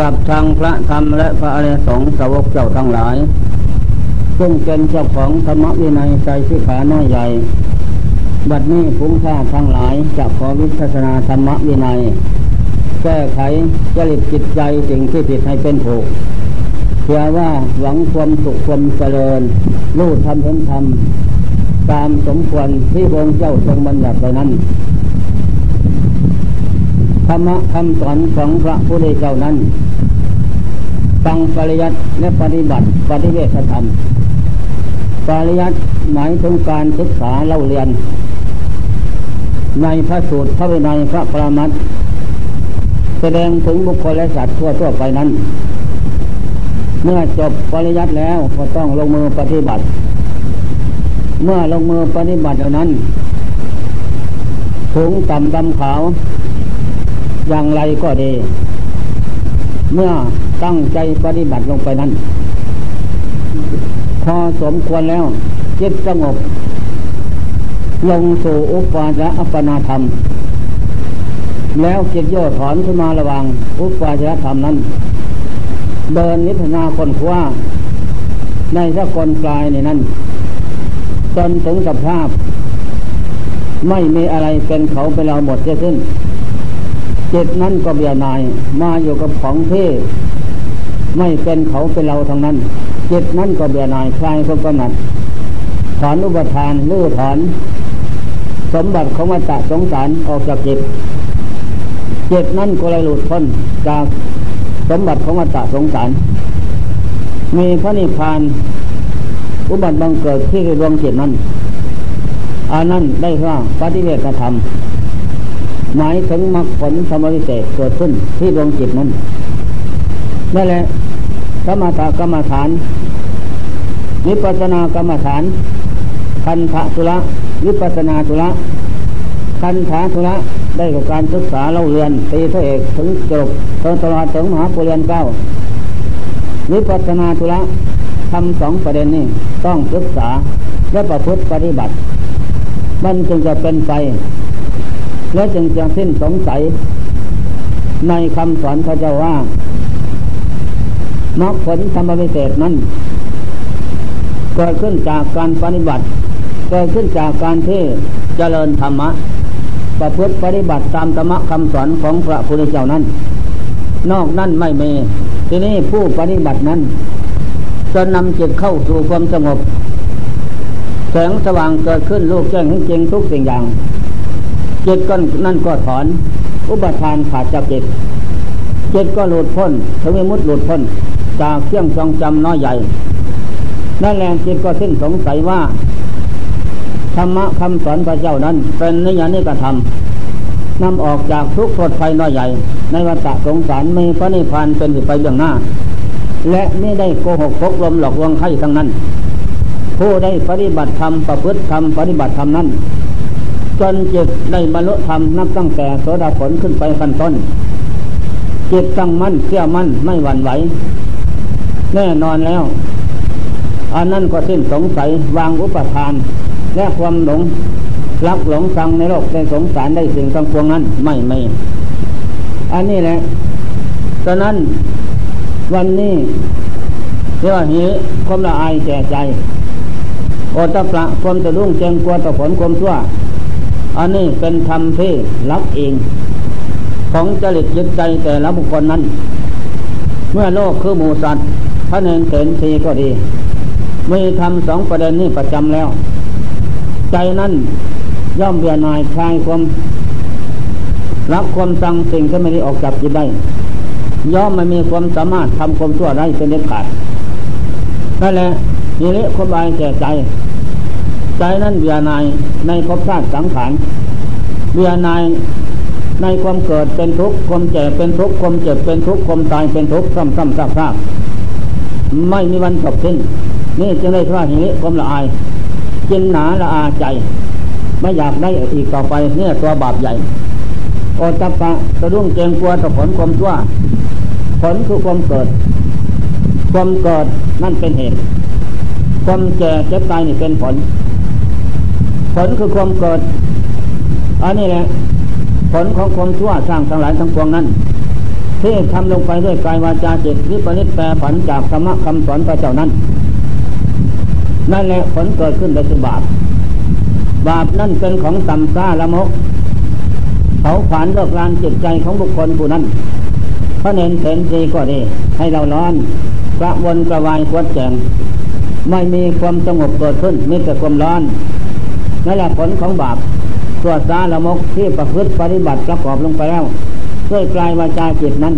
กับทางพระธรรมและพระอริยสงฆ์สาวกเจ้าทั้งหลาย ซึ่งเป็นเจ้าของธรรมวินัยใจสิขาน้อยใหญ่ บัดนี้ภูมิข้าทั้งหลายจะขอวิจารณาธรรมวินัย แก้ไขจริตจิตใจสิ่งที่ผิดให้เป็นถูกเพื่อว่าหวังความสุขความเจริญรู้ทำเห็นทำตามสมควรที่องค์เจ้าทรงบัญญัติไว้นั้นธรรมะคำสอนของพระพุทธเจ้านั้น ฟังปริยัติและปฏิบัติปฏิเวทธรรม ปริยัติหมายถึงการศึกษาเล่าเรียน ในพระสูตรพระวินัยพระปรมัตแสดงถึงบุคคลและสัตว์ทั่วทั่วไปนั้น เมื่อจบปริยัติแล้วก็ต้องลงมือปฏิบัติ เมื่อลงมือปฏิบัติแล้วนั้นถุงต่ำดำขาว อย่างไรก็ดี เมื่อ ตั้งใจปฏิบัติลงไปนั้น พอสมควรแล้วจิตสงบ ลงสู่อุปาจะอัปนาธรรม แล้วจิตโยถอนขึ้นมาระวังอุปาจะธรรมนั้น เดินนิพนาคนคว้าในสกลกลายในนั้นจนถึงสภาพ ไม่มีอะไรเป็นเขาเป็นเราหมดเสียสิ้นจิตนั้นก็เบียนายมาอยู่กับของที่ ไม่เป็นเขาเป็นเราทั้งนั้นจิตนั้นก็เบียนายคลายควากำหนัดถอนอุปทานลื้อถอน สมบัติของวัฏสงสารออกจากจิตจิตนั้นก็เลยหลุดพ้นจากสมบัติของวัฏสงสาร มีพระนิพพาน อุบัติบังเกิดที่ดวงจิตนั้นอันนั้นได้ว่าปฏิเวทธรรมหมายถึงมรรคผลธรรมวิเศษเกิดขึ้นที่ดวงจิตนั้นนั่นแหละ สมถกรรมฐานวิปัสนากรรมฐานคันธะทุระวิปัสนาทุระคันธะทุระได้กับการศึกษาเล่าเรียนตีพระเอกถึงจบจนตลอดถึงมหาปุเรียนเก้าวิปัสนาทุระทำสองประเด็นนี้ต้องศึกษาและประพฤติปฏิบัติ มันจึงจะเป็นไป แล้วจึงจะสิ้นสงสัย ในคำสอนพระเจ้าว่า มรรคผลธรรมวิเศษนั้นเกิดขึ้นจากการปฏิบัติ เกิดขึ้นจากการที่เจริญธรรมะ ประพฤติปฏิบัติตามธรรมะคำสอนของพระพุทธเจ้านั้น นอกนั้นไม่มี ทีนี้ผู้ปฏิบัตินั้นจะนำจิตเข้าสู่ความสงบ แสงสว่างเกิดขึ้นลูกแจ้งจริงทุกสิ่งอย่าง จิตก็นั่นก็ถอน อุปทานขาดจากจิตจิตก็หลุดพ้นถึงมุดหลุดพ้น จากเครื่องจองจำน้อยใหญ่ นั่นแรงจิตก็สิ้นสงสัยว่า ธรรมะคำสอนพระเจ้านั้น เป็นนิยานิกระทำนำออกจากทุกข์โทษภัยน้อยใหญ่ ในวัฏสงสารมีพระนิพพานเป็นไปเบื้องหน้า และไม่ได้โกหกพกลมหลอกลวงใครทั้งนั้น ผู้ได้ปฏิบัติธรรมประพฤติธรรมปฏิบัติธรรมนั้นจนจิตได้บรรลุธรรมนับตั้งแต่โสดาผลขึ้นไปขั้นต้นจิตตั้งมั่นเชื่อมั่นไม่หวั่นไหว แน่นอนแล้ว อันนั้นก็สิ้นสงสัยวางอุปทาน และความหลงรักหลงสังในโลกในสงสารได้สิ่งทั้งปวงนั้นไม่ไม่อันนี้แหละตอนนั้นวันนี้เรียกว่าหิความละอายแก่ใจโอตะประความตะลุ่งเจงกลัวต่อผลความชั่วอันนี้เป็นธรรมที่รับเอง ของจริตจิตใจแต่ละบุคคลนั้น เมื่อโลกคือหมูสัตว์ พระเนรเถนทีก็ดี มีทำสองประเด็นนี้ประจำแล้ว ใจนั้นย่อมเบียนายคลายความรับความสั่งสิ่งที่ไม่ได้ออกจากจิตได้ ย่อมไม่มีความสามารถทำความชั่วได้เป็นเด็ดขาดนั่นแหละนี่เละความบายแก่ใจ ใจนั้นเบียนายในภพชาติสังขารเบียนายในความเกิดเป็นทุกข์ความเจ็บเป็นทุกข์ความเจ็บเป็นทุกข์ความตายเป็นทุกข์ซ้ำซ้ำซากซาก ไม่มีวันจบสิ้นนี่จึงได้ว่าอย่างนี้ความละอายจินหนาละอาใจ ไม่อยากได้อีกต่อไปเนี่ยตัวบาปใหญ่โอตัปปะสะดุ้งเจงกลัวต่อผลความชั่วผลคือความเกิด ความเกิดนั่นเป็นเหตุ ความแก่เจ็บตายนี่เป็นผล ผลคือความเกิดอันนี้แหละผลของความชั่วสร้างทั้งหลายทั้งปวงนั้น ที่ทำลงไปด้วยกายวาจาจิตวิปนิจแปรผันจากธรรมะคำสอนพระเจ้านั้น นั่นแหละผลเกิดขึ้นโดยคือบาป บาปนั่นเป็นของต่ำซ่าละมกเขาขวานเลิกลานจิตใจของบุคคลผู้นั้นพระเนนเสนสีก็ดี ให้เราร้อนกระวนกระวายกวดแจงไม่มีความสงบเกิดขึ้นมีแต่ความร้อนนั่นแหละผลของบาปตัวสาละมกที่ประพฤติปฏิบัติประกอบลงไปแล้ว ด้วยกลายวาจาจิตนั้น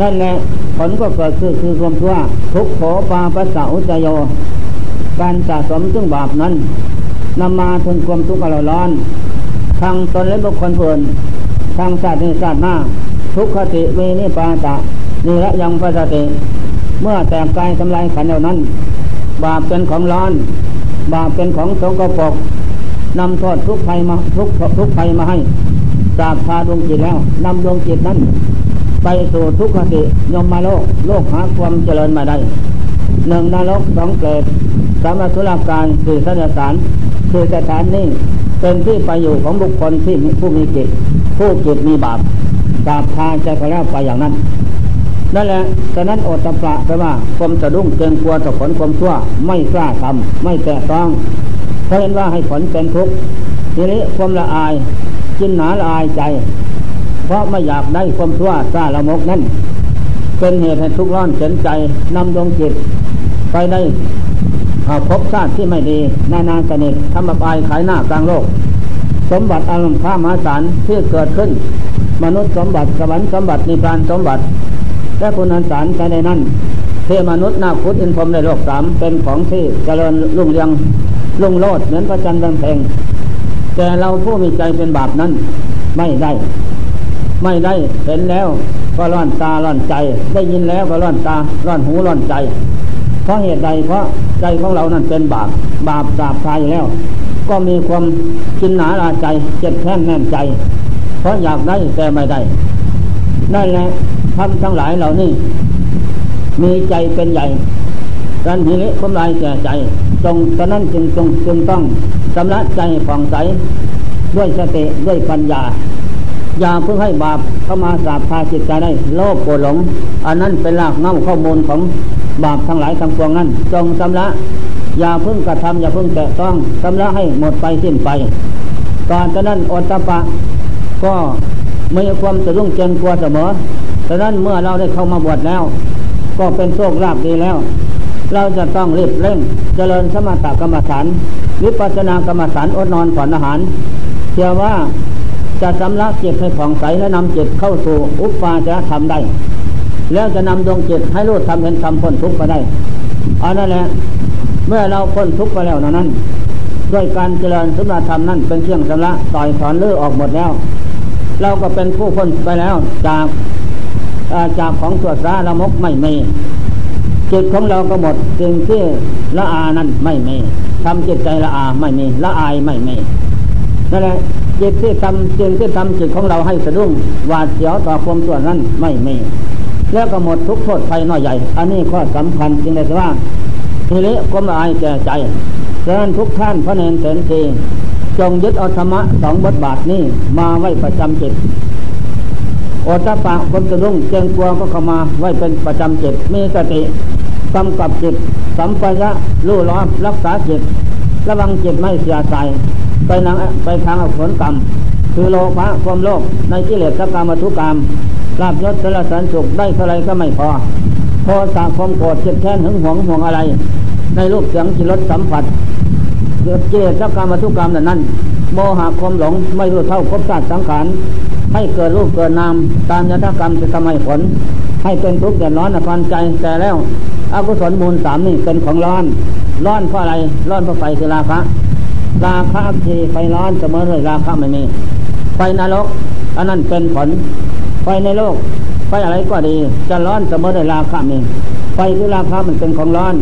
นั่นแหละผลก็เกิดคือคือความชั่วทุกโขปาปัสสะอุจโย การสะสมซึ่งบาปนั้นนำมาถึงความทุกข์เราร้อน ทางตนและบุคคลอื่นทางศาสตร์ในศาสตร์หน้า ทุกขติเวนิปาตะนิระยังปัสติ เมื่อแตกกายทำลายขันเหล่านั้น บาปเป็นของร้อน บาปเป็นของสงกปรกนำโทษทุกภัยมาทุกทุกภัยมาให้ จาบพาดวงจิตแล้วนำดวงจิตนั้น ไปสู่ทุกขติยมมาโลก โลกหาความเจริญมาได้หนึ่งนรกสองเกศสามสุรการสี่สัญสารคือสถานนี้เป็นที่ไปอยู่ของบุคคลที่ผู้มีจิตผู้จิตมีบาปบาปพาใจไปแล้วไปอย่างนั้นนั่นแหละฉะนั้นอดตะปะแปลว่าความสะดุ้งเกรงกลัวต่อผลความชั่ว ไม่กล้าทำไม่แตะต้องเพราะเห็นว่าให้ผลเป็นทุกข์ทีนี้ความละอาย กินหนาละอายใจ เพราะไม่อยากได้ความชั่วซาละมกนั้นเป็นเหตุให้ทุกร้อนเฉนใจนำดวงจิต ไปได้พบชาติที่ไม่ดีนานาสนิททำบายขายหน้ากลางโลก สมบัติอารมณ์ข้ามหาสารที่เกิดขึ้น มนุษย์สมบัติสวรรค์สมบัตินิพพานสมบัติ และคุณอันสารภายในนั้นเทมนุษย์นาคุตอินพรมในโลกสามเป็นของที่เจริญรุ่งเรืองรุ่งโลดเหมือนพระจันทร์เพ็ง แต่เราผู้มีใจเป็นบาปนั้น ไม่ได้ ไม่ได้เห็นแล้วก็ร้อนตาร้อนใจ ได้ยินแล้วก็ร้อนตาร้อนหูร้อนใจ เพราะเหตุใดเพราะใจของเรานั้นเป็นบาปบาปสาบทายแล้ว ก็มีความกินหนาลาใจเจ็บแค้นแน่นใจ เพราะอยากได้แต่ไม่ได้นั่นแหละทำทั้งหลายเหล่านี้มีใจเป็นใหญ่การหิริความลายแก่ใจ ตรงฉะนั้นจึงจงจึงต้อง สำระใจผ่องใส ด้วยสติด้วยปัญญา อย่าเพิ่งให้บาปเข้ามาสาบพาจิตใจได้ โลภโกรธหลง อันนั้นเป็นรากเง้าข้อมูลของบาปทั้งหลายทั้งปวงนั้น จงสำระ อย่าเพิ่งกระทำอย่าเพิ่งแตะต้องสำระให้หมดไปสิ้นไปก่อนฉะนั้นอดตะปะ ก็มีความสะดุ้งเจนกลัวเสมอฉะนั้นเมื่อเราได้เข้ามาบวชแล้ว ก็เป็นโชคลาภดีแล้ว เราจะต้องรีบเร่งเจริญสมถกรรมฐาน วิปัสสนากรรมฐานอดนอนผ่อนอาหารเชื่อว่าจะสำลักจิตให้ผ่องใสและนำจิตเข้าสู่อุปาจารธรรมได้ แล้วจะนำดวงจิตให้รู้ทำเห็นทำพ้นทุกข์ไปได้อันนั้นแหละเมื่อเราพ้นทุกข์ไปแล้วนั้น ด้วยการเจริญสมถธรรมนั้นเป็นเครื่องสำลักต่อยถอนเลือออกหมดแล้ว เราก็เป็นผู้พ้นไปแล้วจากจากของตัวสาละมกไม่มี จิตของเราก็หมดสิ่งที่ละอานั้นไม่มีทำจิตใจละอาไม่มีละอายไม่มีนั่นแหละจิตที่ทำจิตที่ทำจิตของเราให้สะดุ้งหวาดเสียวต่อความส่วนนั้นไม่มีแล้วก็หมดทุกโทษภัยน้อยใหญ่ อันนี้ข้อสำคัญจริงเลยว่าทีนี้ก็มาอายแก่ใจดังนั้นทุกท่านพระเนรเสนทีจงยึดเอาธรรมะสองบทบาทนี้มาไว้ประจำจิตโอตปะคนสะดุ้งเจงกลัวก็เข้ามาไว้เป็นประจำจิตมีสติ กำกับจิตสัมปยะรู้ล้อมรักษาจิต ระวังจิตไม่เสียใจไปนังไปทางอผลกรรม คือโลภะความโลภในกิเลสกรรมทุกรรมลาบยศสารสันสุขได้เท่าไรก็ไม่พอโทสะความโกรธเจ็บแค้นหึงหวงห่วงอะไร ในรูปเสียงจิรสสัมผัสเกิดเจตกรรมทุกรรมนั้นโมหะความหลงไม่รู้เท่าภพชาติสังขารให้เกิดรูปเกิดนามตามยถกรรมจะทำให้ผล ให้เป็นทุกข์เดือดร้อนอภันใจแต่แล้ว อกุศลมูลสามนี่เป็นของร้อน ร้อนเพราะอะไร ร้อนเพราะไฟคือราคะ ราคะทีไฟร้อนเสมอเลยราคะไม่มี ไฟนรกอันนั้นเป็นผล ไฟในโลก ไฟอะไรก็ดี จะร้อนเสมอเลยราคะมี ไฟคือราคะมันเป็นของร้อน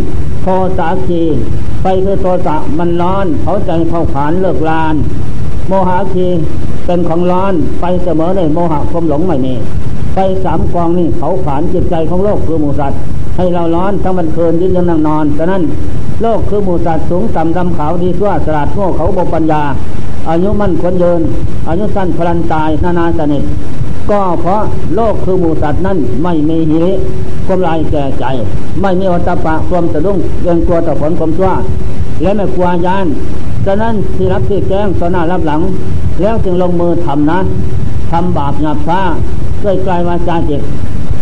โทสะคีไฟคือโทสะมันร้อนเขาใจเผาผานเลิกลาน โมหะคีเป็นของร้อน ไฟเสมอเลยโมหะความหลงไม่มี ไฟสามกองนี่เขาผานจิตใจของโลกคือมูสัตว์ ให้เราร้อนทั้งวันคืนยืนยันนั่งนอนฉะนั้นโลกคือหมูสัตว์สูงต่ำดำขาวดีชั่วสลัดโง่เขาบปัญญา อายุมั่นควรยืนอายุสั้นพลันตายนานาสนิทก็เพราะโลกคือหมูสัตว์นั้นไม่มีหิริความลายแก่ใจ ไม่มีอัตปะความสะดุ้งเกรงกลัวต่อผลความชั่วและไม่กลัวยานฉะนั้นที่รับที่แจ้งต่อหน้ารับหลัง แล้วจึงลงมือทำนะทำบาปหยาบช้าด้วยกายวาจาจิต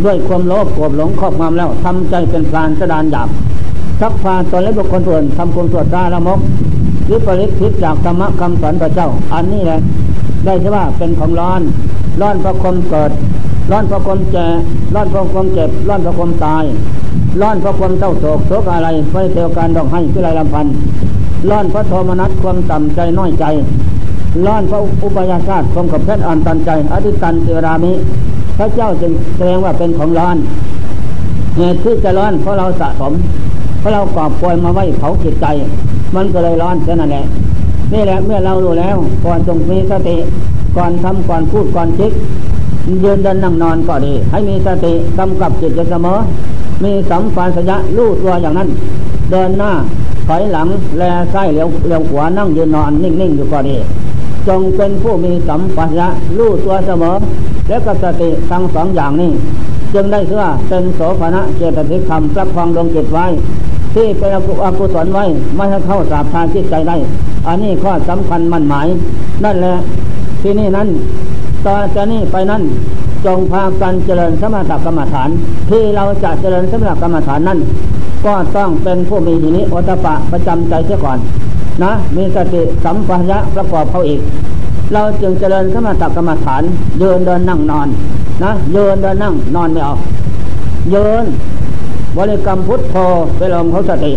ด้วยความโลภโกรธหลงครอบงำแล้วทำใจเป็นพรานสดานหยาบทักพาตนและบุคคลอื่นทำความสวดตาละมกวิปริตพิษจากธรรมะคำสอนพระเจ้า อันนี้แหละได้ใช่ว่าเป็นของร้อน ร้อนเพราะความเกิด ร้อนเพราะความแก่ร้อนเพราะความเจ็บ ร้อนเพราะความตาย ร้อนเพราะความเศร้าโศกโศกอะไรไฟเทียวการดอกให้พิไรลำพันธ์ร้อนเพราะโทมนัสความต่ำใจน้อยใจ ร้อนเพราะอุปยาชาติความขับแค้นอ่อนตันใจ อธิตันเทวรามิ พระเจ้าจึงแสดงว่าเป็นของร้อนเหตุที่จะร้อนเพราะเราสะสม เพราะเรากอบปล่อยมาไว้เผาจิตใจ มันก็เลยร้อนแค่นนั้นแหละนี่แหละเมื่อเรารู้แล้วก่อนจงมีสติก่อนทำก่อนพูดก่อนคิดยืนเดินนั่งนอนก็ดี ให้มีสติกำกับจิตอยู่เสมอ มีสัมปันสยะรู้ตัวอย่างนั้น เดินหน้าถอยหลังแลซ้ายเลี้ยวเลี้ยวขวานั่งยืนนอนนิ่งๆอยู่ก็ดี จงเป็นผู้มีสัมปัญญะรู้ตัวเสมอ และกับสติทั้งสองอย่างนี้ จึงได้เชื่อเป็นโสภณะเจตสิกธรรมประคองดวงจิตไว้ ที่เป็นอกุศลไว้ไม่ให้เข้าสาพาจิตใจได้ อันนี้ข้อสำคัญมั่นหมาย นั่นแหละที่นี่นั้นต่อจากนี้ไปนั้นจงพากันเจริญสมถกรรมฐาน ที่เราจะเจริญสมถกรรมฐานนั้น ก็ต้องเป็นผู้มีหินิโอตปะประจำใจเสียก่อน นะ มีสติสัมปชัญญะประกอบเขาอีก เราจึงเจริญสมถกรรมฐานยืนเดินนั่งนอนนะยืนเดินนั่งนอนไม่เอายืนบริกรรมพุทโธเป็นลมเขาสติ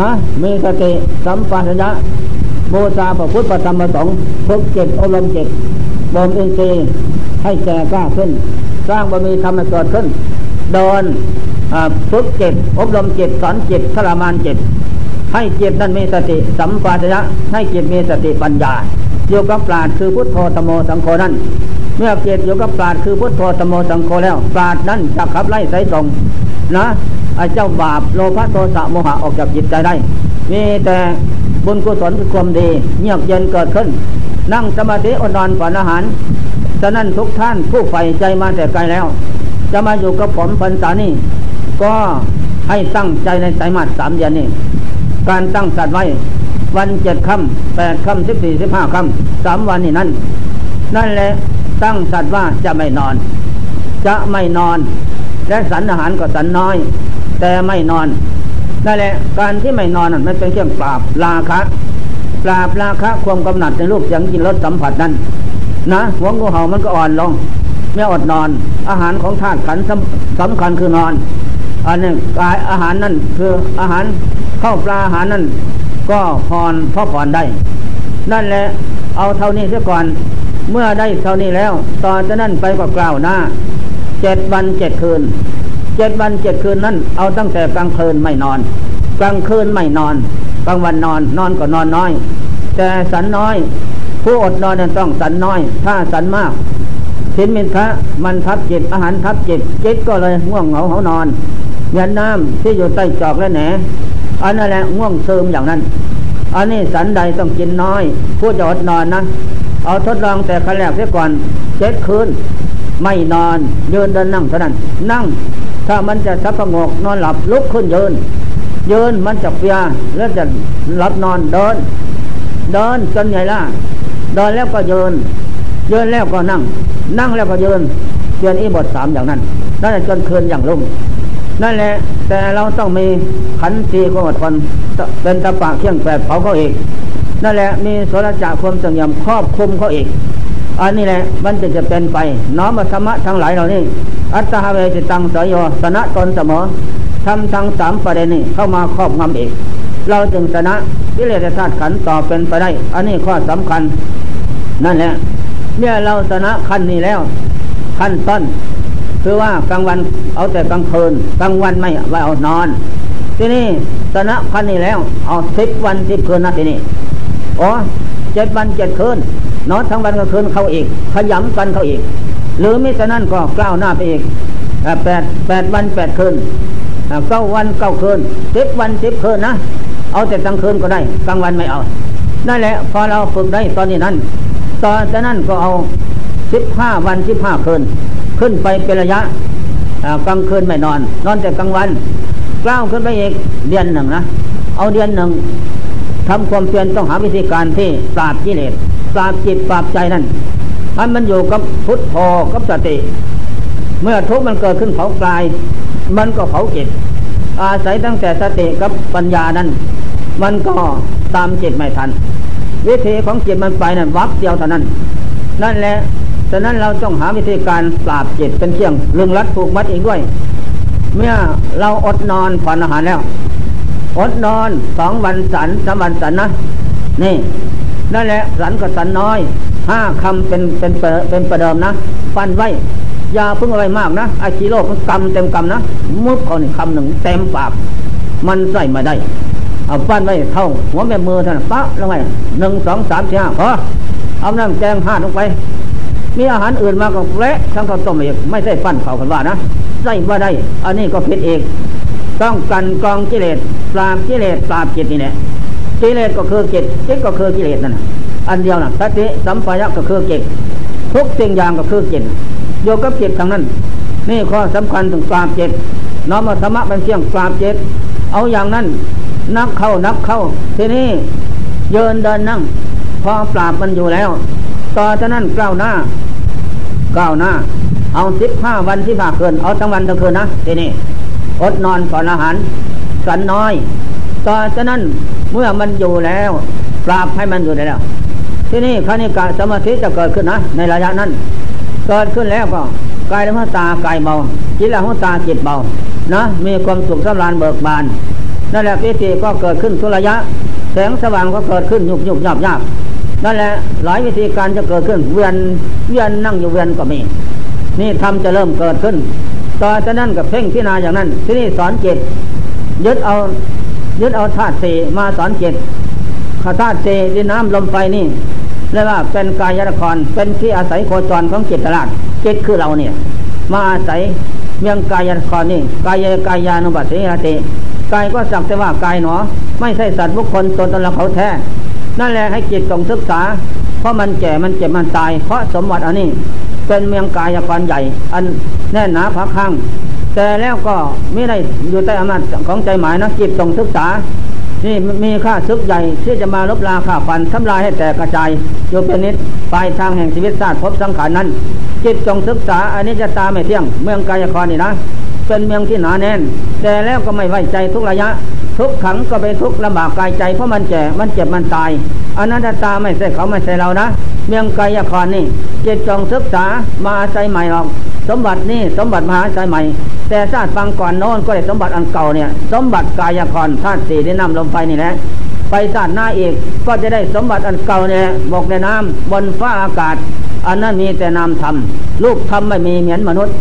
นะมีสติสัมปชัญญะบูชาพระพุทธธรรมประสงค์ฝึกจิตอบรมจิตบ่มอินทรีย์ให้แก่กล้าขึ้น สร้างบารมีธรรมเกิดขึ้นเดินฝึกจิตอบรมจิตสอนจิตทรมานจิต ให้จิตนั้นมีสติสัมปชัญญะให้จิตมีสติปัญญาอยู่กับปราดคือพุทโธธโมสังโฆนั้น เมื่อจิตอยู่กับปราดคือพุทโธธโมสังโฆแล้วปราดนั้นจะขับไล่ใส่ตรงนะไอเจ้าบาปโลภะโทสะโมหะออกจากจิตใจได้ มีแต่บุญกุศลคือความดีเงียบเย็นเกิดขึ้น นั่งสมาธิอดนอนฝันอาหารฉะนั้นทุกท่านผู้ใฝ่ใจมาแต่ไกลแล้ว จะมาอยู่กับผมพันษานี่ก็ให้ตั้งใจในไตรมาสสามเดือนนี้ การตั้งสัตว์ไว้ วันเจ็ดค่ำแปดค่ำสิบสี่สิบห้าค่ำสามวันนี้นั่นนั่นแหละตั้งสัตว์ว่าจะไม่นอน จะไม่นอน และสันอาหารก็สันน้อย แต่ไม่นอนนั่นแหละการที่ไม่นอนมันเป็นเครื่องปราบราคะ ปราบราคะความกำหนัดในรูปเสียงกินรสสัมผัสนั้นนะหัวงูเห่ามันก็อ่อนลงไม่อดนอน อาหารของธาตุขันสำคัญคือนอน อันนี้กายอาหารนั่นคืออาหารข้าวปลาอาหารนั่นก็พรพอผ่อนได้ นั่นแหละเอาเท่านี้เสียก่อน เมื่อได้เท่านี้แล้ว ต่อจากนั้นไปก็กล่าวหน้าเจ็ดวันเจ็ดคืนเจ็ดวันเจ็ดคืนนั้นเอาตั้งแต่กลางคืนไม่นอน กลางคืนไม่นอนกลางวันนอนนอนก็นอนน้อย แต่สันน้อย ผู้อดนอนนั้นต้องสันน้อย ถ้าสันมากสินมินทะมันทับจิตอาหารทับจิตจิตก็เลยง่วงเหงาเหานอน ยันน้ำที่อยู่ใต้จอกและแหนอันนั่นแหละง่วงซึมอย่างนั้น อันนี้สันใดต้องกินน้อยผู้จะอดนอนนะ เอาทดลองแต่ขั้นแรกเสียก่อนเจ็ดคืน ไม่นอนยืนเดินนั่งเท่านั้น นั่ง ถ้ามันจะสับประงกนอนหลับลุกขึ้นยืนยืนมันจะเปียแล้วจะหลับนอนเดิน เดินจนใหญ่ละเดินแล้วก็ยืนยืนแล้วก็นั่ง นั่งแล้วก็ยืนเปลี่ยนอีบทสามอย่างนั้นนั่นจนคืนอย่างลุ่ม นั่นแหละ แต่เราต้องมีขันตีความอดทนเป็นตะปะเขี่ยงแปดเผาเขาอีกนั่นแหละมีโสรจะความสงยมครอบคุมเขาอีก อันนี้แหละมันจะจะเป็นไป น้อมธรรมะทั้งหลายเหล่านี้ อัตตาเวจิตังสยโยสนะตนเสมอทำทั้งสามประเด็นนี้เข้ามาครอบงำอีก เราจึงชนะวิเลศธาตุขันต่อเป็นไปได้ อันนี้ข้อสำคัญ นั่นแหละเมื่อเราชนะขั้นนี้แล้ว ขั้นต้น คือว่ากลางวันเอาแต่กลางคืนกลางวันไม่ไว้เอานอน ที่นี่ชนะขั้นนี้แล้ว เอาสิบวันสิบคืนนะที่นี่อ๋อเจ็ดวันเจ็ดคืนนอนทั้งวันก็คืนเขาอีก ขยำกันเขาอีก หรือไมิฉะนั้นก็กล้าวหน้าไปอีกแปดแปดวันแปดคืนเก้าวันเก้าคืนสิบวันสิบคืนนะเอาแต่กลางคืนก็ได้กลางวันไม่เอานั่นแหละพอเราฝึกได้ตอนนี้นั้น ตอนนั้นก็เอาสิบห้าวันสิบห้าคืน ขึ้นไปเป็นระยะกลางคืนไม่นอน นอนแต่กลางวันกล้าวขึ้นไปอีกเดือนหนึ่งนะเอาเดือนหนึ่งทำความเพียรต้องหาวิธีการที่ปราบกิเลสปราบจิตปราบใจนั่นให้มันอยู่กับพุทโธกับสติ เมื่อทุกข์มันเกิดขึ้นเผากาย มันก็เผาจิต อาศัยตั้งแต่สติกับปัญญานั้น มันก็ตามจิตไม่ทัน วิธีของจิตมันไปนั่นวับเดียวเท่านั้น นั่นแหละ ฉะนั้นเราต้องหาวิธีการปราบจิตเป็นเชี่ยงลึงรัดผูกมัดอีกด้วย เมื่อเราอดนอนผ่อนอาหารแล้ว อดนอนสองวันสันสามวันสันนะ นี่นั่นแหละสันกับสันน้อยห้าคำเป็นเป็นเป็นประเดิมนะ ฟันไว้ยาพึ่งอะไรมากนะไอชีโร่มันกำเต็มกำนะมุดเขานี่คำหนึ่งเต็มปาก มันใส่มาได้เอาฟันไว้เท่าหัวแม่มือท่านปะลงไปหนึ่งสองสามสี่ห้าพอเอาน้ำแกงห้าลงไป มีอาหารอื่นมาก็เละทั้งข้าวต้มอีกไม่ใช่ฟันเขากันว่านะใส่ว่าได้ อันนี้ก็ผิดเองต้องกันกองกิเลสปราบกิเลสปราบจิตนี่แหละกิเลสก็คือจิตจิตก็คือกิเลสนั่นอันเดียวนะสติสัมปายะก็คือจิตทุกสิ่งอย่างก็คือจิตโยกับจิตทางนั้น นี่ข้อสำคัญถึงปราบจิตน้อมธรรมะเป็นเชียงปราบจิตเอาอย่างนั้นนักเข้านักเข้า ทีนี้เยินเดินนั่ง พอปราบมันอยู่แล้ว ต่อจากนั้นกล้าวหน้า ก้าวหน้า เอาสิบห้าวันที่ผ่าเกิน เอาทั้งวันทั้งคืนนะทีนี้อดนอนก่อนอาหารสันน้อยต่อจากนั้นเมื่อมันอยู่แล้ว ปราบให้มันอยู่ได้แล้ว ที่นี่คณิกะสมาธิจะเกิดขึ้นนะ ในระยะนั้น เกิดขึ้นแล้วก็กายและหัวตากายเบาจิตและหัวตาจิตเบานะมีความสุขสำราญเบิกบานนั่นแหละพิธีก็เกิดขึ้นทุระยะ แสงสว่างก็เกิดขึ้นยุบยุบยับยับ นั่นแหละหลายวิธีการจะเกิดขึ้น เวียนเวียนนั่งอยู่เวียนก็มี นี่ทำจะเริ่มเกิดขึ้นต่อจากนั้นกับเพ่งพิจารณาอย่างนั้น ที่นี่สอนจิตยึดเอายึดเอาธาตุสี่มาสอนจิตขาธาตุสี่ดินน้ำลมไฟนี่เรียกว่าเป็นกายละครเป็นที่อาศัยโคจรของจิตตลาดจิตคือเราเนี่ย มาอาศัยเมียงกายละครนี่กายกายานุบัติรติกายก็สักแต่ว่ากายหนอ ไม่ใช่สัตว์บุคคลตนตนเราเขาแท้ นั่นแหละให้จิตต้องศึกษา เพราะมันแก่มันเจ็บมันตาย เพราะสมบัติอันนี้ เป็นเมืองกายกรใหญ่ อันแน่นหนาพักข้าง แต่แล้วก็ไม่ได้อยู่ใต้อำนาจของใจหมายนะจิตต้องศึกษา นี่มีค่าซึกใหญ่ที่จะมาลบลาข่าฟันทำลายให้แตกกระจายอยู่เป็นนิดปลายทางแห่งชีวิตศาสตร์พบสังขารนั้น จิตจงศึกษาอันนี้จะตาไม่เที่ยง เมืองกายกรนี่นะเป็นเมืองที่หนาแน่น แต่แล้วก็ไม่ไว้ใจทุกระยะ ทุกขังก็เป็นทุกข์ลำบากกายใจเพราะมันแก่มันเจ็บมันตายอนันตตาไม่ใช่เขาไม่ใช่เรานะ เมืองกายครนี่จิตจงศึกษามาอาศัยใหม่หรอก สมบัตินี่สมบัติมหาอาศัยใหม่ แต่ชาติฟังก่อนโน้นก็ได้สมบัติอันเก่าเนี่ย สมบัติกายครธาตุสี่ได้นำลมไฟนี่แหละไปชาติหน้าอีกก็จะได้สมบัติอันเก่าเนี่ยบอกในน้ำบนฟ้าอากาศ อันนั้นมีแต่นามธรรมลูกธรรมไม่มีเหมือนมนุษย์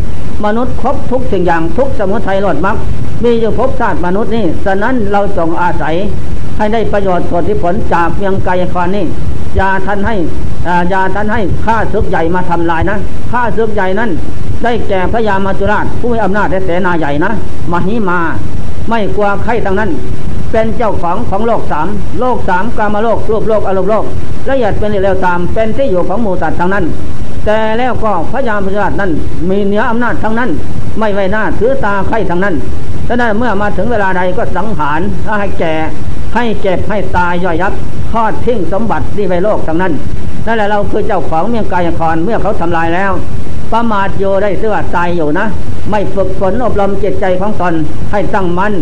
มนุษย์ครบทุกสิ่งอย่างทุกสมุทัยหลดมัก มีอยู่พบชาติมนุษย์นี่ฉะนั้นเราจงอาศัยให้ได้ประโยชน์ผลที่ผลจากเพียงกายครนี่ยาท่านให้ยาท่านให้ข้าศึกใหญ่มาทำลายนะข้าศึกใหญ่นั้น ได้แก่พระยามาจุราชผู้มีอำนาจและเสนาใหญ่นะมหิมา ไม่กลัวใครทั้งนั้น เป็นเจ้าของของโลกสามโลกสามกามโลกรูปโลกอารมณ์โลกละเอียดเป็นเร็วตามเป็นที่อยู่ของหมู่สัตว์ทั้งนั้น แต่แล้วก็พระยามาจุราชนั้น มีเนื้ออำนาจทั้งนั้น ไม่ไว้หน้าถือตาใครทั้งนั้น ฉะนั้นเมื่อมาถึงเวลาใดก็สังหารให้แก่ให้เจ็บให้ตายย่อยยับทอดทิ้งสมบัติที่ไว้โลกทั้งนั้นนั่นแหละเราคือเจ้าของเมียงกายครเมื่อเขาทำลายแล้วประมาทโยได้เสื้อตายอยู่นะ ไม่ฝึกฝนอบรมจิตใจของตนให้ตั้งมั่น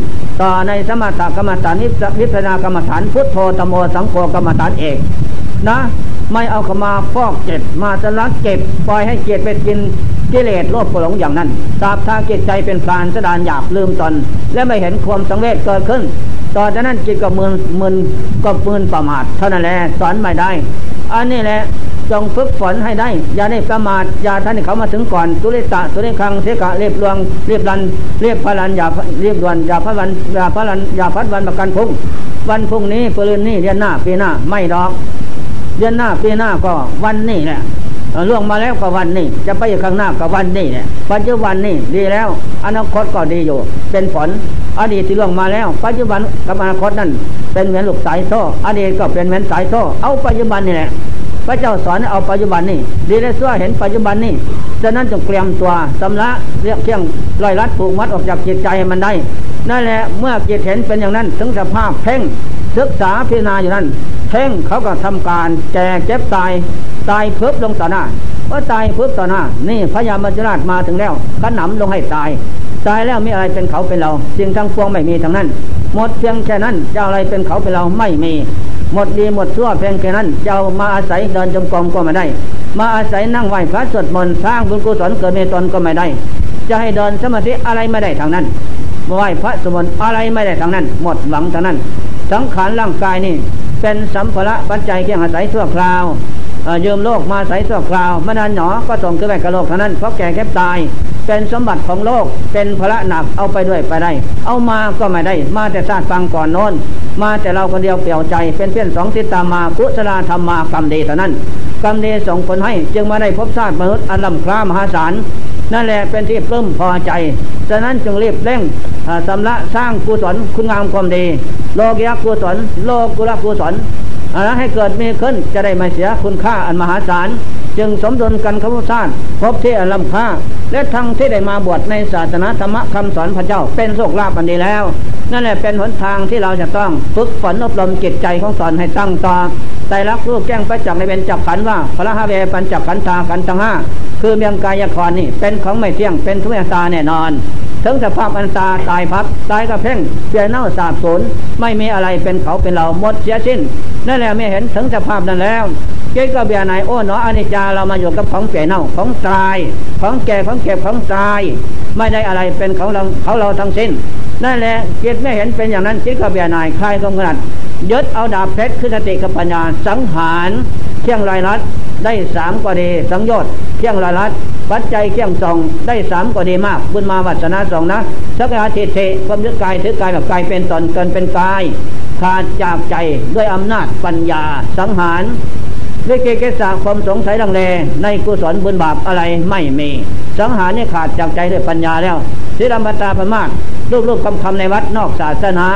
ต่อในสมถกรรมฐานนิพิจารณากรรมฐานพุทโธตโมสังโฆกรรมฐานเอกนะ ไม่เอาขมาฟอกเจ็ดมาจะรักเก็บปล่อยให้เกียรติไปกิน กิเลสโลภโกรธอย่างนั้นตราบทางจิตใจเป็นพรานสดานหยาบลืมตน และไม่เห็นความสังเวชเกิดขึ้น ตอจากนั้นจิตก็มืนมืนก็มืนประมาทเท่านั้นแหละสอนไม่ได้ อันนี้แหละจงฝึกฝนให้ได้ อย่าได้ประมาทอย่าท่านเขามาถึงก่อนตุลิตะตุลิคังเสกะเรียบรวงเรียบรันเรียบพลันอย่าเรียบด่วนอย่าพัดวันอย่าพัดวันอย่าพัดวันประกันพุ่งวันพุ่งนี้ปืนนี้เดือนหน้าปีหน้าไม่ดอกเดือนหน้าปีหน้าก็วันนี้แหละ ล่วงมาแล้วก็วันนี้ จะไปข้างหน้าก็วันนี้เนี่ยปัจจุบันนี่ดีแล้ว อนาคตก็ดีอยู่ เป็นผลอดีตที่ล่วงมาแล้ว ปัจจุบันกับอนาคตนั่นเป็นเหมือนลูกสายโซ่อดีตก็เป็นเหมือนสายโซ่เอาปัจจุบันนี่แหละพระเจ้าสอนเอาปัจจุบันนี่ดีและชั่วเห็นปัจจุบันนี่ฉะนั้นจงเตรียมตัวสำละเรียกเที่ยงลอยลัดผูกมัดออกจากจิตใจให้มันได้นั่นแหละเมื่อจิตเห็นเป็นอย่างนั้นถึงสภาพเพ่งศึกษาพิจารณาอยู่นั้น เพ่งเขาก็ทำการแจกเจ็บตายตายเพิบลงต่อหน้าว่าตายเพิบต่อหน้า นี่พญามัจจุราชมาถึงแล้วขนำลงให้ตาย ตายแล้วมีอะไรเป็นเขาเป็นเราสิ่งทั้งปวงไม่มีทั้งนั้น หมดเพียงแค่นั้นจะอะไรเป็นเขาเป็นเราไม่มี หมดดีหมดชั่วเพียงแค่นั้นจะมาอาศัยเดินจงกรมก็ไม่ได้ มาอาศัยนั่งไหวพระสวดมนต์สร้างบุญกุศลเกิดเมตตนก็ไม่ได้ จะให้เดินสมาธิอะไรไม่ได้ทางนั้นไหวพระสวดมนต์อะไรไม่ได้ทางนั้น หมดหวังทางนั้นสังขารร่างกายนี่ เป็นสัมภาระปัจจัยเคียงอาศัยชั่วคราวยืมโลกมาใส่ชั่วคราวมานานหนอก็ส่งขึ้นไปกับโลกเท่านั้นเพราะแก่แก็บตาย เป็นสมบัติของโลกเป็นพระหนักเอาไปด้วยไปได้ เอามาก็ไม่ได้ มาแต่ชาติฟังก่อนโน้น มาแต่เราคนเดียวเปลี่ยวใจ เป็นเพื่อนสองติดตามมากุศลธรรมากรรมดีเท่านั้นกรรมดีส่งผลให้จึงมาได้พบชาติมนุษย์อันลำคล้ามหาศาล นั่นแหละเป็นที่ปลื้มพอใจฉะนั้นจึงรีบเร่งสำละสร้างกุศลคุณงามความดี โลกยักกุศลโลกุลกุศลอะไรให้เกิดมีขึ้นจะได้ไม่เสียคุณค่าอันมหาศาล จึงสมดุลกันขบุชาติพบที่อันลำค่าและทั้งที่ได้มาบวชในศาสนาธรรมคำสอนพระเจ้าเป็นโชคลาภอันดีแล้ว นั่นแหละเป็นหนทางที่เราจะต้องฝึกฝนอบรมจิตใจของตอนให้ตั้งต่อแต่รักลูกแก้งไปจักในเป็นจับขันว่าพระหาเวปัญจักขันธาขันทั้งห้าคือเมียงกายครนี่เป็นของไม่เที่ยงเป็นทุกอย่างตาแน่นอนถึงสภาพอันตาตายพับตายกระเพ่งเสียเน่าสาบสูญไม่มีอะไรเป็นเขาเป็นเราหมดเสียสิ้นนั่นแหละไม่เห็นถึงสภาพนั้นแล้วเจ๊ก็เบียไหนโอ้หนออนิจจาเรามาอยู่กับของเสียเน่าของตาย ของแก่ของเก็บของตาย ไม่ได้อะไรเป็นของเราเขาเราทั้งสิ้นนั่นแหละจิตไม่เห็นเป็นอย่างนั้นจิตก็เบียนายคลายกำลัดยึดเอาดาบเพชรคือสติกับปัญญาสังหารเที่ยงรายรัด ได้สามกว่าดีสังโยชน์เที่ยงรายรัดปัจจัยเที่ยงสองได้สามกว่าดีมากบุญมาวัฒนาสองนะสักยาทิเทความยึดกายถือกายแบบกายเป็นตนเกินเป็นกาย ขาดจากใจด้วยอำนาจปัญญาสังหารด้วยเกเกษาความสงสัยดังเลในกุศลบุญบาปอะไรไม่มี สังหารนี่ขาดจากใจด้วยปัญญาแล้วสิรมตาพมากรูปรูปคำคำในวัดนอกศาสนา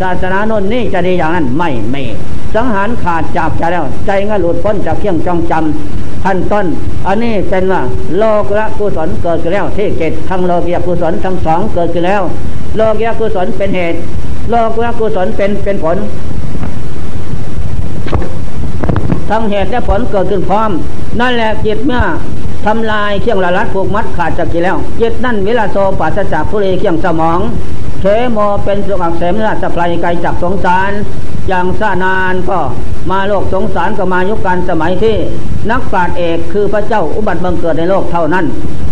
ศาสนาโน่นนี่จะดีอย่างนั้นไม่มี สังหารขาดจากใจแล้ว ใจง่หลุดพ้นจากเครื่องจองจำขั้นต้น อันนี้เป็นว่าโลกละกุศลเกิดขึ้นแล้วที่เกตทั้งโลกียกุศลทั้งสองเกิดขึ้นแล้ว โลกียกุศลเป็นเหตุ โลกุกุศลเป็นเป็นผลทั้งเหตุและผลเกิดขึ้นพร้อม นั่นแหละจิตเมื่อทำลายเครื่องละลัดผูกมัดขาดจากจิแล้วจิตนั่นเวลาโซปัสจากผู้เรเครื่องสมอง เทโมเป็นสุขักเสมนาสปลายไกลจากสงสาร อย่างสานานก็มาโลกสงสารก็มายุคการสมัยที่นักปราชญ์เอกคือพระเจ้าอุบัติบังเกิดในโลกเท่านั้น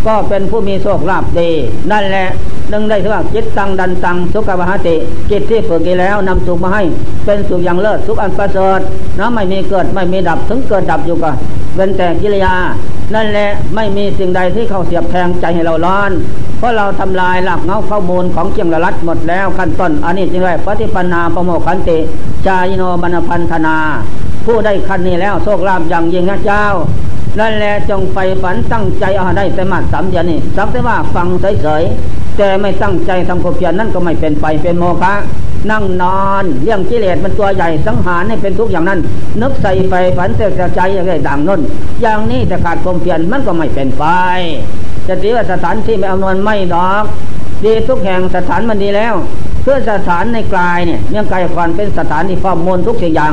ก็เป็นผู้มีโชคลาภดี นั่นแหละนึงได้ถือว่าจิตตังดันตังสุขบหติจิตที่ฝึกกีแล้วนำสุขมาให้ เป็นสุขอย่างเลิศสุขอันประเสริฐนะไม่มีเกิดไม่มีดับถึงเกิดดับอยู่ก็เป็นแต่กิริยา นั่นแหละไม่มีสิ่งใดที่เขาเสียบแทงใจให้เราร้อน เพราะเราทำลายหลักเงาข้อมูลของเจียงละลัดหมดแล้วขั้นต้นอันนี้จึงได้ปฏิปันนาประโมคันติจายโนบรรพันธนา ผู้ได้คันนี้แล้วโชคลาภอย่างยิ่งนะเจ้านั่นแหละจงไฟฝันตั้งใจเอาได้แต่มาสามเดือนนี่สักแต่ว่าฟังเฉยๆแต่ไม่ตั้งใจทำความเพียรนั่นก็ไม่เป็นไปเป็นโมฆะนั่งนอนเรื่องกิเลสมันตัวใหญ่สังหารให้เป็นทุกอย่างนั้น นึกใส่ไฟฝันแต่ใจอย่างไรดังน้นอย่างนี้แต่ขาดความเพียรมันก็ไม่เป็นไป จะตีว่าสถานที่ไม่อำนวยไม่ดอก ดีทุกแห่งสถานมันดีแล้ว เพื่อสถานในกลายเนี่ยเนื่องกายก่อนเป็นสถานที่ฟ้อมมลทุกสิ่งอย่าง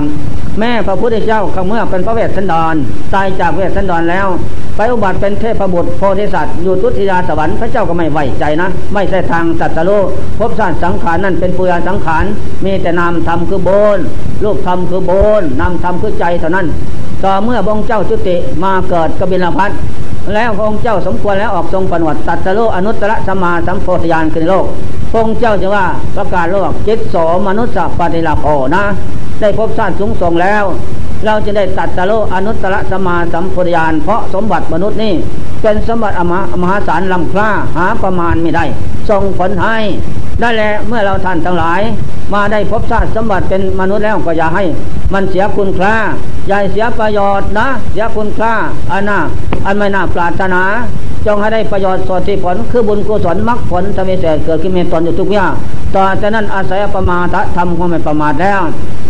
แม่พระพุทธเจ้าข้าเมื่อเป็นพระเวสสันดรตายจากเวสสันดรแล้ว ไปอุบัติเป็นเทพบุตรโพธิสัตว์อยู่ทุติยาสวรรค์พระเจ้าก็ไม่ไหวใจนะ ไม่ใช่ทางสัตว์โลกพบสารสังขารนั่นเป็นปุยาสังขารมีแต่นามธรรมคือโบนรูปธรรมคือโบนนามธรรมคือใจเท่านั้นต่อเมื่อบองเจ้าจุติมาเกิดกบิลพัท แล้วพระองค์เจ้าสมควรแล้วออกทรงปนวดตัดสโลอนุตตรสมาสัมโพธิญาณขึ้นโลกพระองค์เจ้าจะว่าประกาศโลกจิตโสมนุษย์ปฏิลาโภนะ ได้พบชาติสูงส่งแล้ว เราจะได้ตัดสโลอนุตตรสมาสัมโพธิญาณเพราะสมบัติมนุษย์นี่เป็นสมบัติอมหาศาลลำคล้าหาประมาณไม่ได้ส่งผลให้ ได้แหละเมื่อเราท่านทั้งหลาย มาได้พบชาติสมบัติเป็นมนุษย์แล้วก็อย่าให้ มันเสียคุณค่าอย่าเสียประโยชน์นะ เสียคุณค่าอันน่าอันไม่น่าปรารถนา จงให้ได้ประโยชน์สดที่ผลคือบุญกุศลมรรคผลทวีเศษเกิดขึ้นในตนอยู่ทุกอย่างต่อจากนั้นอาศัยประมาททำความไม่ประมาทแล้ว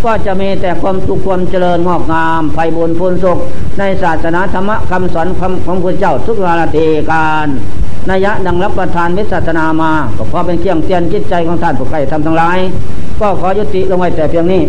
ก็จะมีแต่ความสุขความเจริญงอกงามไพบุญพูนสุข ในศาสนาธรรมคำสอนของพระเจ้าทุกราตีการ นัยะดังรับประทานวิสัชนามาก็พอเป็นเครื่องเตือนจิตใจของท่านผู้ใครทำทั้งหลาย ก็ขอยุติลงไว้แต่เพียงนี้